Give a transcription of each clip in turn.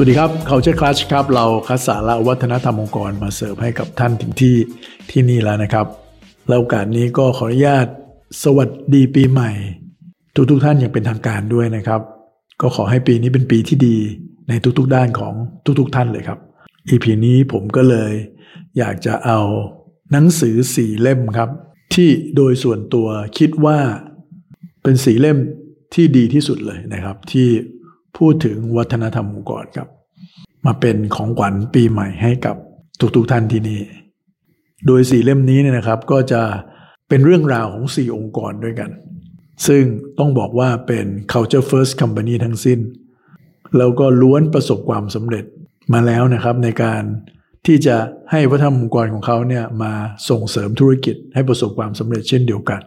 วัสดีครับ Culture Clash ครับ เราคัดสาระวัฒนธรรมองค์กรมาเสิร์ฟให้กับท่านถึงที่ที่นี่แล้วนะครับ แล้วโอกาสนี้ก็ขออนุญาตสวัสดีปีใหม่ ทุกทุกท่านอย่างเป็นทางการด้วยนะครับ ก็ขอให้ปีนี้เป็นปีที่ดีในทุกๆด้านของทุกๆท่านเลยครับ EP นี้ผมก็เลย อยากจะเอาหนังสือสี่เล่มครับ ที่โดยส่วนตัวคิดว่าเป็นสีเล่มที่ดีที่สุดเลยนะครับ ที่ พูดถึงวัฒนธรรมองค์กรครับ มาเป็นของขวัญปีใหม่ให้กับทุกๆท่านที่นี่ โดยสี่เล่มนี้เนี่ยนะครับก็จะเป็นเรื่องราวของสี่องค์กรด้วยกัน ซึ่งต้องบอกว่าเป็น culture first company ทั้งสิ้น แล้วก็ล้วนประสบความสำเร็จมาแล้วนะครับในการที่จะให้วัฒนธรรมองค์กรของเขาเนี่ยมาส่งเสริมธุรกิจให้ประสบความสำเร็จเช่นเดียวกัน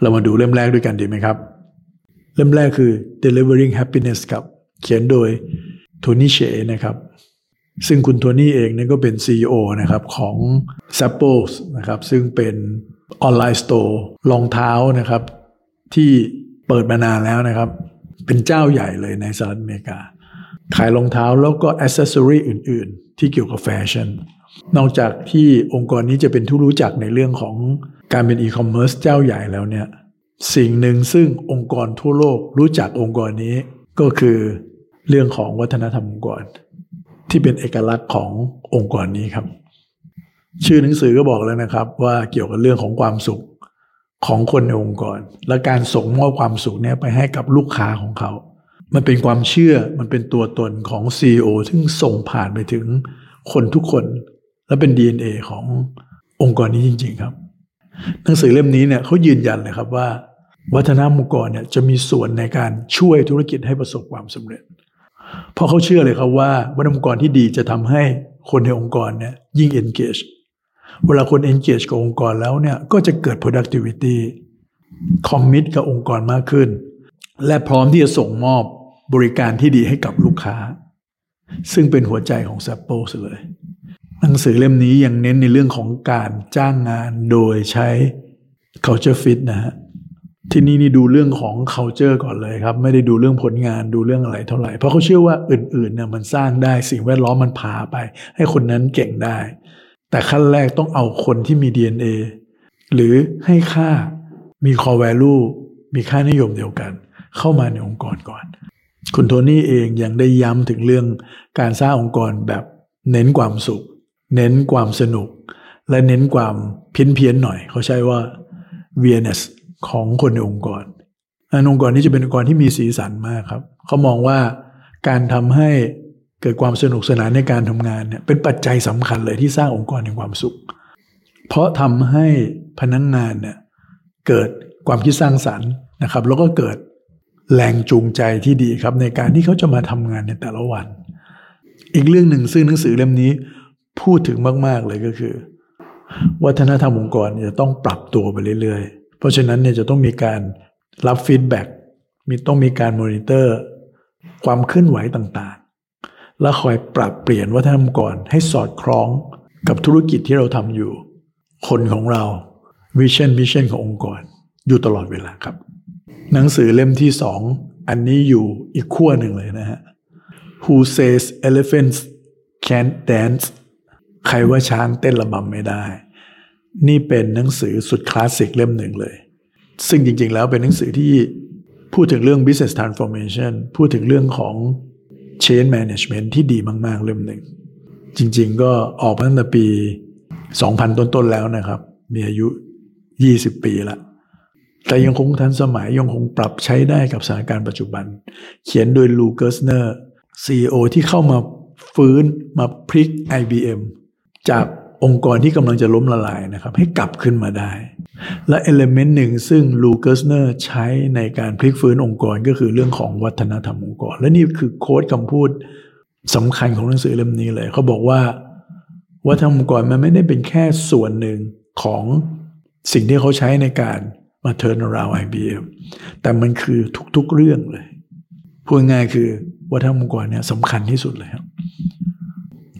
เรามาดูเล่มแรกด้วยกันดีไหมครับ เล่มแรกคือ delivering happiness ครับ เขียนโดยโทนี่เชย์นะครับ ซึ่งคุณโทนี่เองเนี่ยก็เป็น CEO นะครับของ s a p p o s นะครับ ซึ่งเป็น online store รองเท้านะครับ ที่เปิดมานานแล้วนะครับ เป็นเจ้าใหญ่เลยในสหรัฐอเมริกา ขายรองเท้าแล้วก็ accessory อื่น ๆ ที่เกี่ยวกับแฟชั่นนอกจากที่องค์กรนี้จะเป็นที่รู้จักในเรื่องของการเป็นอีคอมเมิร์ซเจ้าใหญ่แล้วเนี่ย สิ่งหนึ่งซึ่งองค์กรทั่วโลกรู้จักองค์กรนี้ก็คือเรื่องของวัฒนธรรมองค์กร ที่เป็นเอกลักษณ์ขององค์กรนี้ครับ ชื่อหนังสือก็บอกแล้วนะครับ ว่าเกี่ยวกับเรื่องของความสุขของคนในองค์กร และการส่งมอบความสุขเนี้ยไปให้กับลูกค้าของเขา มันเป็นความเชื่อมันเป็นตัวตนของ CEO ซึ่งส่งผ่านไปถึงคนทุกคน และเป็น DNA ขององค์กรนี้จริง ๆ ครับ หนังสือเล่มนี้เนี่ยเขายืนยันเลยครับว่า วัฒนธรรมองค์กรเนี่ยจะมีส่วนในการช่วยธุรกิจให้ประสบความสำเร็จ เพราะเขาเชื่อเลยครับว่าวัฒนธรรมองค์กรที่ดีจะทำให้คนในองค์กรเนี่ยยิ่ง engage เวลาคน engage กับองค์กรแล้วเนี่ยก็จะเกิด productivity commit กับองค์กรมากขึ้น และพร้อมที่จะส่งมอบบริการที่ดีให้กับลูกค้า ซึ่งเป็นหัวใจของ s a p p o เลย หนังสือเล่มนี้ยังเน้นในเรื่องของการจ้างงานโดยใช้ culture fit นะฮะ ที่นี่นี่ดูเรื่องของ culture ก่อนเลยครับ ไม่ได้ดูเรื่องผลงานดูเรื่องอะไรเท่าไหร่ เพราะเขาเชื่อว่าอื่นๆเนี่ยมันสร้างได้สิ่งแวดล้อมมันพาไป ให้คนนั้นเก่งได้ แต่ขั้นแรกต้องเอาคนที่มี DNA หรือให้ค่ามี core value มีค่านิยมเดียวกัน เข้ามาในองค์กรก่อน คุณโทนี่เองยังได้ย้ำถึงเรื่องการสร้างองค์กรแบบเน้นความสุข เน้นความสนุก และเน้นความเพี้ยนเพียนๆหน่อย เขาใช้ว่า weirdness ของคนในองค์กรองค์กรนี้จะเป็นองค์กรที่มีสีสันมากครับเขามองว่าการทำให้เกิดความสนุกสนานในการทำงานเนี่ยเป็นปัจจัยสำคัญเลยที่สร้างองค์กรแห่งความสุข เพราะทำให้พนักงานเนี่ยเกิดความคิดสร้างสรรค์นะครับ แล้วก็เกิดแรงจูงใจที่ดีครับ ในการที่เขาจะมาทำงานในแต่ละวัน อีกเรื่องหนึ่งซึ่งหนังสือเล่มนี้พูดถึงมาก ๆเลยก็คือ วัฒนธรรมองค์กรจะต้องปรับตัวไปเรื่อยๆ เพราะฉะนั้นเนี่ยจะต้องมีการรับ feedback มีต้องมีการมอนิเตอร์ ความเคลื่อนไหวต่างๆ และคอยปรับเปลี่ยนวัฒนธรรมองค์กรให้สอดคล้องกับธุรกิจที่เราทำอยู่ คนของเราวิชั่นวิชั่นขององค์กร อยู่ตลอดเวลาครับ หนังสือเล่มที่สองอันนี้อยู่อีกขั้วหนึ่งเลยนะฮะ Who says elephants can't dance ใครว่าช้างเต้นระบำไม่ได้ นี่เป็นหนังสือสุดคลาสสิกเล่มหนึ่งเลย ซึ่งจริงๆ แล้วเป็นหนังสือที่พูดถึงเรื่อง business transformation พูดถึงเรื่องของ change management ที่ดีมากๆ เล่มหนึ่ง จริงๆ ก็ออกมาตั้งแต่ปี 2000 ต้นๆ แล้วนะครับ มีอายุ 20 ปีละ แต่ยังคงทันสมัยยังคงปรับใช้ได้กับสถานการณ์ปัจจุบัน เขียนโดยลูเกิร์สเนอร์ CEO ที่เข้ามาฟื้นมาพลิก IBM จาก องค์กรที่กำลังจะล้มละลายนะครับ ให้กลับขึ้นมาได้ และ element หนึ่งซึ่งลูเกิร์สเนอร์ใช้ในการพลิกฟื้นองค์กรก็คือเรื่องของวัฒนธรรมองค์กร และนี่คือ quote คำพูดสำคัญของหนังสือเล่มนี้เลยเขาบอกว่าวัฒนธรรมองค์กรมันไม่ได้เป็นแค่ส่วนหนึ่งของสิ่งที่เขาใช้ในการมา turn around IBM แต่มันคือทุกๆเรื่องเลยพูดง่ายคือวัฒนธรรมองค์กรเนี่ยสำคัญที่สุดเลยครับ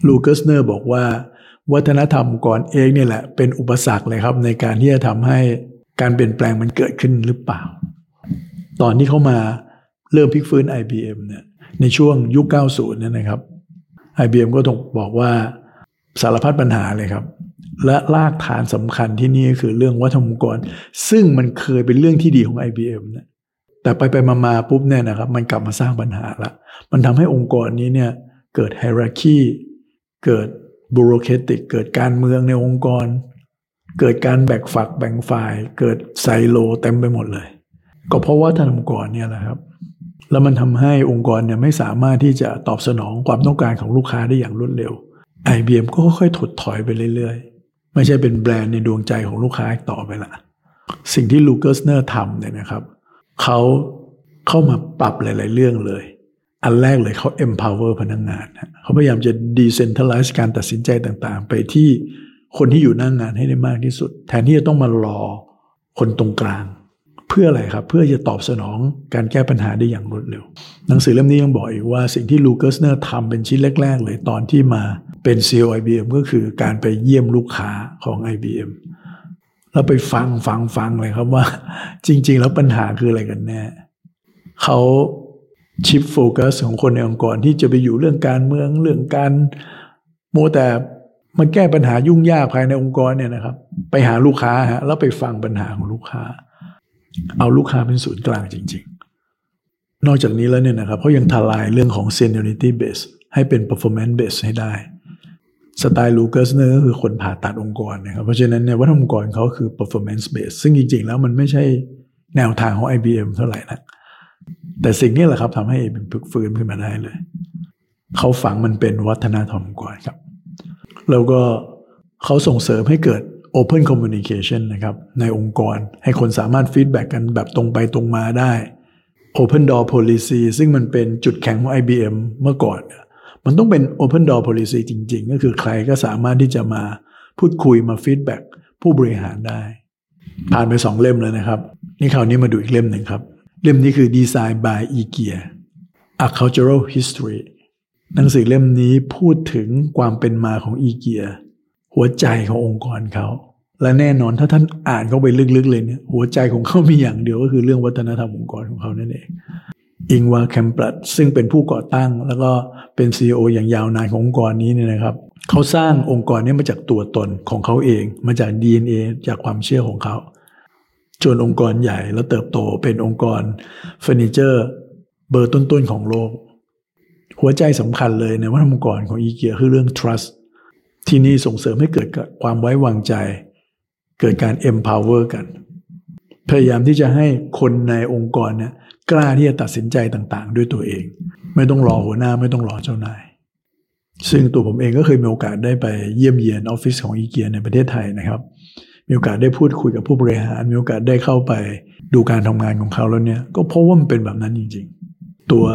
ลูเกิร์สเนอร์บอกว่า วัฒนธรรมองค์กรเองเนี่ยแหละ เป็นอุปสรรคเลยครับ ในการที่จะทำให้การเปลี่ยนแปลงมันเกิดขึ้นหรือเปล่า ตอนที่เขามาเริ่มพลิกฟื้น IBM เนี่ยในช่วงยุค 90เนี่ยนะครับ IBM ก็ต้องบอกว่าสารพัดปัญหาเลยครับ และลากฐานสำคัญที่นี่ก็คือเรื่องวัฒนธรรมองค์กร ซึ่งมันเคยเป็นเรื่องที่ดีของ IBM นะแต่ไปไปมาๆปุ๊บเนี่ยนะครับ มันกลับมาสร้างปัญหาละ มันทำให้องค์กรนี้เนี่ยเกิดไฮรักีเกิด บูโรเคติกเกิดการเมืองในองค์กร เกิดการแบ่งฝักแบ่งฝ่าย เกิดไซโลเต็มไปหมดเลย ก็เพราะว่าวัฒนธรรมองค์กรเนี่ยแหละครับ แล้วมันทำให้องค์กรเนี่ยไม่สามารถที่จะตอบสนองความต้องการของลูกค้าได้อย่างรวดเร็ว IBM ก็ค่อยๆถดถอยไปเรื่อยๆ ไม่ใช่เป็นแบรนด์ในดวงใจของลูกค้าต่อไปละสิ่งที่ลูเกิร์สเนอร์ทำเนี่ยนะครับเขาเข้ามาปรับหลาย ๆ เรื่องเลย อันแรกเลยเขา empower พนักงาน เขาพยายามจะ decentralize การตัดสินใจต่างๆ ไปที่คนที่อยู่หน้างานให้ได้มากที่สุด แทนที่จะต้องมารอคนตรงกลาง เพื่ออะไรครับ เพื่อจะตอบสนองการแก้ปัญหาได้อย่างรวดเร็ว หนังสือเล่มนี้ยังบอกอีกว่าสิ่งที่ลูเกิร์สเนอร์ทำเป็นชิ้นแรก ๆ เลยตอนที่มาเป็น CEO IBM ก็คือการไปเยี่ยมลูกค้าของ IBM แล้วไปฟังฟังฟังเลยครับว่า จริง ๆ แล้วปัญหาคืออะไรกันแน่เขา shift focus ของคนในองค์กรที่จะไปอยู่เรื่องการเมืองเรื่องการมัวแต่มาแก้ปัญหายุ่งยากภายในองค์กรเนี่ยนะครับ ไปหาลูกค้าฮะแล้วไปฟังปัญหาของลูกค้า เอาลูกค้าเป็นศูนย์กลางจริง ๆ นอกจากนี้แล้วเนี่ยนะครับเขายังทลายเรื่องของ seniority base ให้เป็น performance base ให้ได้สไตล์ลูเกิร์สเนอร์ก็คือคนผ่าตัดองค์กรนะครับ เพราะฉะนั้นเนี่ยวัฒนธรรมองค์กรเขาคือ performance base ซึ่งจริง ๆ แล้วมันไม่ใช่แนวทางของ IBM เท่าไหร่นะ แต่สิ่งนี้แหละครับทำให้เป็นพึกฟื้นขึ้นมาได้เลย เขาฝังมันเป็นวัฒนธรรมก่อนครับ แล้วก็เขาส่งเสริมให้เกิด Open Communication นะครับ ในองค์กรให้คนสามารถฟีดแบ็กกันแบบตรงไปตรงมาได้ Open Door Policy ซึ่งมันเป็นจุดแข็งของ IBM เมื่อก่อน มันต้องเป็น Open Door Policy จริง ๆ ก็คือใครก็สามารถที่จะมาพูดคุยมาฟีดแบ็กผู้บริหารได้ ผ่านไปสองเล่มแล้วนะครับ นี่คราวนี้มาดูอีกเล่มหนึ่งครับ เล่มนี้คือ Design by IKEA A Cultural History หนังสือเล่มนี้พูดถึงความเป็นมาของอีเกีย หัวใจขององค์กรเขา และแน่นอนถ้าท่านอ่านเข้าไปลึกๆเลยเนี่ยหัวใจของเขามีอย่างเดียวก็คือเรื่องวัฒนธรรมองค์กรของเขานั่นเองอิงวาแคมปลัดซึ่งเป็นผู้ก่อตั้ง แล้วก็เป็น CEO อย่างยาวนานขององค์กรนี้เนี่ยนะครับเขาสร้างองค์กรนี้มาจากตัวตนของเขาเอง มาจาก DNA จากความเชื่อของเขา จนองค์กรใหญ่แล้วเติบโตเป็นองค์กรเฟอร์นิเจอร์เบอร์ต้นๆของโลก หัวใจสำคัญเลยในวัฒนธรรมองค์กรของอีเกียคือเรื่อง trust ที่นี่ส่งเสริมให้เกิดความไว้วางใจ เกิดการ empower กัน พยายามที่จะให้คนในองค์กรเนี่ยกล้าที่จะตัดสินใจต่างๆ ด้วยตัวเอง ไม่ต้องรอหัวหน้าไม่ต้องรอเจ้านาย ซึ่งตัวผมเองก็เคยมีโอกาสได้ไปเยี่ยมเยียนออฟฟิศของอีเกียในประเทศไทยนะครับ มีโอกาสได้พูดคุยกับผู้บริหาร มีโอกาสได้เข้าไปดูการทำงานของเขาแล้วเนี่ย ก็พบว่ามันเป็นแบบนั้นจริง ๆ ตัว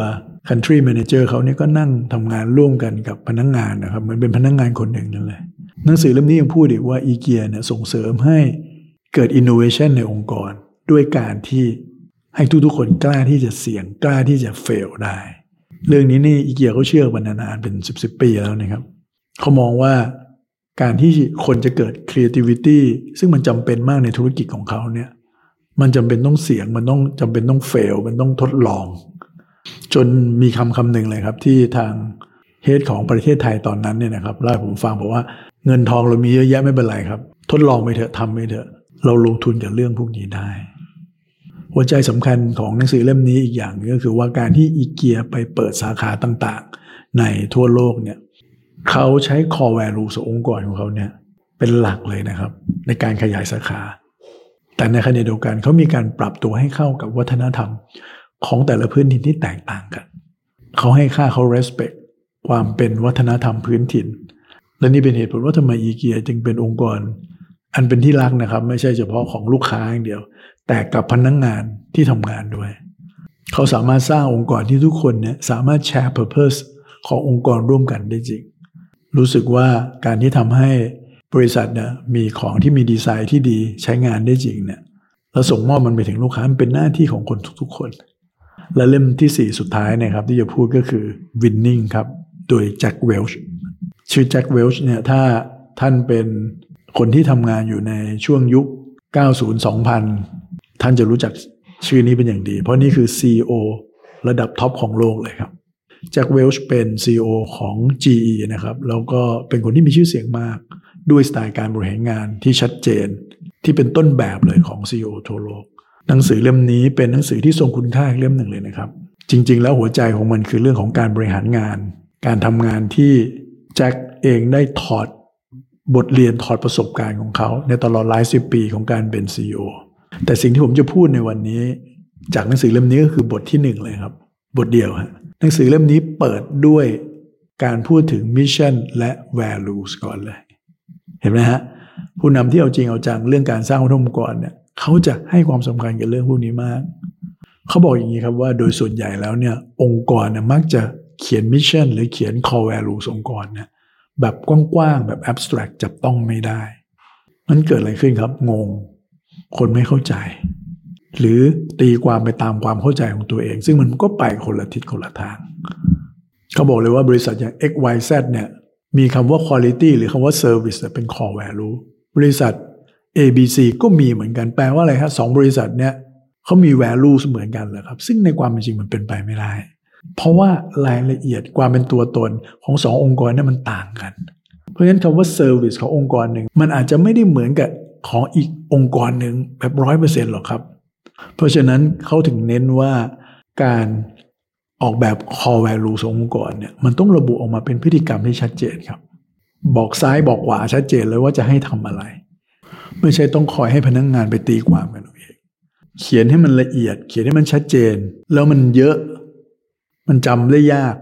country manager เขาเนี่ยก็นั่งทำงานร่วมกันกับพนักงงานนะครับเหมือนเป็นพนักงงานคนหนึ่งนั่นแหละหนังสือเล่มนี้ยังพูดอีกว่าอีเกียเนี่ยส่งเสริมให้เกิด innovation ในองค์กร ด้วยการที่ให้ทุกๆคนกล้าที่จะเสี่ยงกล้าที่จะเฟลได้ เรื่องนี้นี่อีเกียเขาเชื่อมานานเป็นสิบสิบปีแล้วนะครับเขามองว่า การที่คนจะเกิด creativity ซึ่งมันจำเป็นมากในธุรกิจของเขาเนี่ย มันจำเป็นต้องเสี่ยง มันต้องจำเป็นต้องเฟล มันต้องทดลอง จนมีคำคำหนึ่งเลยครับ ที่ทางเฮดของประเทศไทยตอนนั้นเนี่ยนะครับเล่าผมฟังบอกว่าเงินทองเรามีเยอะแยะไม่เป็นไรครับ ทดลองไปเถอะทำไปเถอะ เราลงทุนกับเรื่องพวกนี้ได้ หัวใจสำคัญของหนังสือเล่มนี้อีกอย่างก็คือว่าการที่อีเกียไปเปิดสาขาต่างๆ ในทั่วโลกเนี่ย เขาใช้ core value ขององค์กรของเขาเนี่ยเป็นหลักเลยนะครับ ในการขยายสาขา แต่ในขณะเดียวกันเขามีการปรับตัวให้เข้ากับวัฒนธรรมของแต่ละพื้นถิ่นที่แตกต่างกันเขาให้ค่าเขา respect ความเป็นวัฒนธรรมพื้นถิ่น และนี่เป็นเหตุผลว่าทำไมอีเกียจึงเป็นองค์กร อันเป็นที่รักนะครับ ไม่ใช่เฉพาะของลูกค้าอย่างเดียว แต่กับพนักงงานที่ทำงานด้วย เขาสามารถสร้างองค์กรที่ทุกคนเนี่ยสามารถแชร์ purpose ขององค์กรร่วมกันได้จริง รู้สึกว่าการที่ทำให้บริษัทเนี่ยมีของที่มีดีไซน์ที่ดีใช้งานได้จริงเนี่ยแล้วส่งมอบมันไปถึงลูกค้ามันเป็นหน้าที่ของคนทุกๆคน และเล่มที่ 4 สุดท้ายนะครับที่จะพูดก็คือ Winning ครับ โดยแจ็คเวลช์ชื่อแจ็คเวลช์เนี่ยถ้าท่านเป็นคนที่ทำงานอยู่ในช่วงยุค 90-2000 ท่านจะรู้จักชื่อนี้เป็นอย่างดี เพราะนี่คือ CEO ระดับ top ของโลกเลยครับ แจ็คเวลช์เป็น CEO ของ GE นะครับ แล้วก็เป็นคนที่มีชื่อเสียงมาก ด้วยสไตล์การบริหารงานที่ชัดเจน ที่เป็นต้นแบบเลยของ CEO ทั่วโลก หนังสือเล่มนี้เป็นหนังสือที่ทรงคุณค่าเล่มหนึ่งเลยนะครับ จริง ๆ แล้วหัวใจของมันคือเรื่องของการบริหารงาน การทำงานที่แจ็คเองได้ถอดบทเรียนถอดประสบการณ์ของเขา ในตลอดหลายสิบปีของการเป็น CEO แต่สิ่งที่ผมจะพูดในวันนี้ จากหนังสือเล่มนี้ก็คือบทที่หนึ่งเลยครับ บทเดียวฮะหนังสือเล่มนี้เปิดด้วยการพูดถึง mission และ values ก่อนเลย เห็นไหมฮะ ผู้นำที่เอาจริงเอาจังเรื่องการสร้างวัฒนธรรมองค์กรเนี่ยเขาจะให้ความสำคัญกับเรื่องพวกนี้มาก เขาบอกอย่างนี้ครับว่าโดยส่วนใหญ่แล้วเนี่ยองค์กรเนี่ยมักจะเขียนมิชชั่นหรือเขียน core values องค์กรเนี่ยแบบกว้างๆแบบ abstract จับต้องไม่ได้ มันเกิดอะไรขึ้นครับงง คนไม่เข้าใจ หรือตีความไปตามความเข้าใจของตัวเอง ซึ่งมันก็ไปคนละทิศคนละทาง เขาบอกเลยว่าบริษัทอย่าง XYZ เนี่ยมีคำว่า quality หรือคำว่า service เป็น core value บริษัท ABC ก็มีเหมือนกันแปลว่าอะไรครับสองบริษัทเนี่ยเขามี value เหมือนกันเหรอครับ ซึ่งในความเป็นจริงมันเป็นไปไม่ได้ เพราะว่ารายละเอียดความเป็นตัวตนของสององค์กรเนี่ยมันต่างกัน เพราะฉะนั้นคำว่า service ขององค์กรหนึ่งมันอาจจะไม่ได้เหมือนกับของอีกองค์กรหนึ่งแบบร้อยเปอร์เซ็นต์หรอกครับ เพราะฉะนั้นเขาถึงเน้นว่าการออกแบบ core value ขององค์กรเนี่ยมันต้องระบุออกมาเป็นพฤติกรรมที่ชัดเจนครับ บอกซ้ายบอกขวาชัดเจนเลยว่าจะให้ทำอะไร ไม่ใช่ต้องคอยให้พนักงงานไปตีความกันเองเขียนให้มันละเอียด เขียนให้มันชัดเจน แล้วมันเยอะ มันจำได้ยาก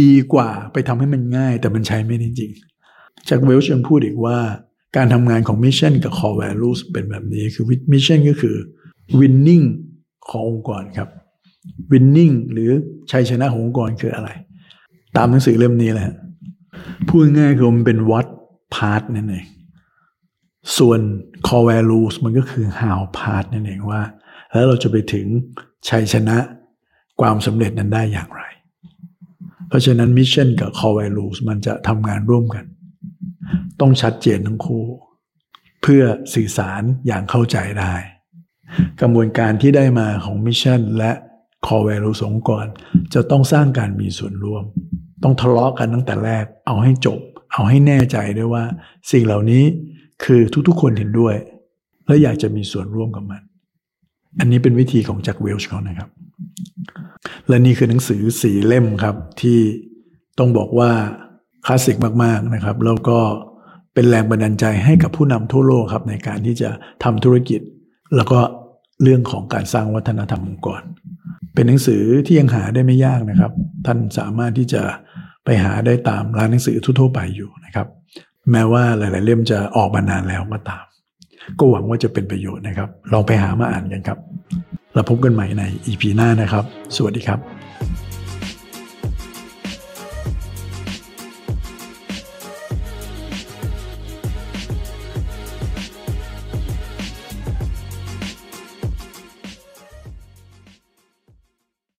ดีกว่าไปทำให้มันง่าย แต่มันใช้ไม่ได้จริงจากเวลชยังพูดอีกว่า การทำงานของมิชชั่นกับ core values เป็นแบบนี้คือmission ก็คือ winning ขององค์กรครับ winning หรือชัยชนะขององค์กรคืออะไร ตามหนังสือเล่มนี้แหละพูดง่ายคือมันเป็น what part นั่นเองส่วน core values มันก็คือ how part นั่นเองว่า แล้วเราจะไปถึงชัยชนะความสำเร็จนั้นได้อย่างไร เพราะฉะนั้น mission กับ core values มันจะทำงานร่วมกัน ต้องชัดเจนทั้งคู่ เพื่อสื่อสารอย่างเข้าใจได้ กระบวนการที่ได้มาของมิชชั่นและ core values องค์กรจะต้องสร้างการมีส่วนร่วม ต้องทะเลาะกันตั้งแต่แรก เอาให้จบ เอาให้แน่ใจด้วยว่า สิ่งเหล่านี้คือทุกๆคนเห็นด้วย และอยากจะมีส่วนร่วมกับมัน อันนี้เป็นวิธีของแจ็คเวลช์เขานะครับ และนี่คือหนังสือสีเล่มครับที่ต้องบอกว่าคลาสสิกมากๆนะครับ แล้วก็เป็นแรงบันดาลใจให้กับผู้นำทั่วโลกครับในการที่จะทำธุรกิจ แล้วก็ เรื่องของการสร้างวัฒนธรรมองค์กร เป็นหนังสือที่ยังหาได้ไม่ยากนะครับ ท่านสามารถที่จะไปหาได้ตามร้านหนังสือทั่วไปอยู่นะครับ แม้ว่าหลาย ๆ เล่มจะออกมานานแล้วก็ตาม ก็หวังว่าจะเป็นประโยชน์นะครับ ลองไปหามาอ่านกันครับ แล้วพบกันใหม่ใน EP หน้านะครับ สวัสดีครับ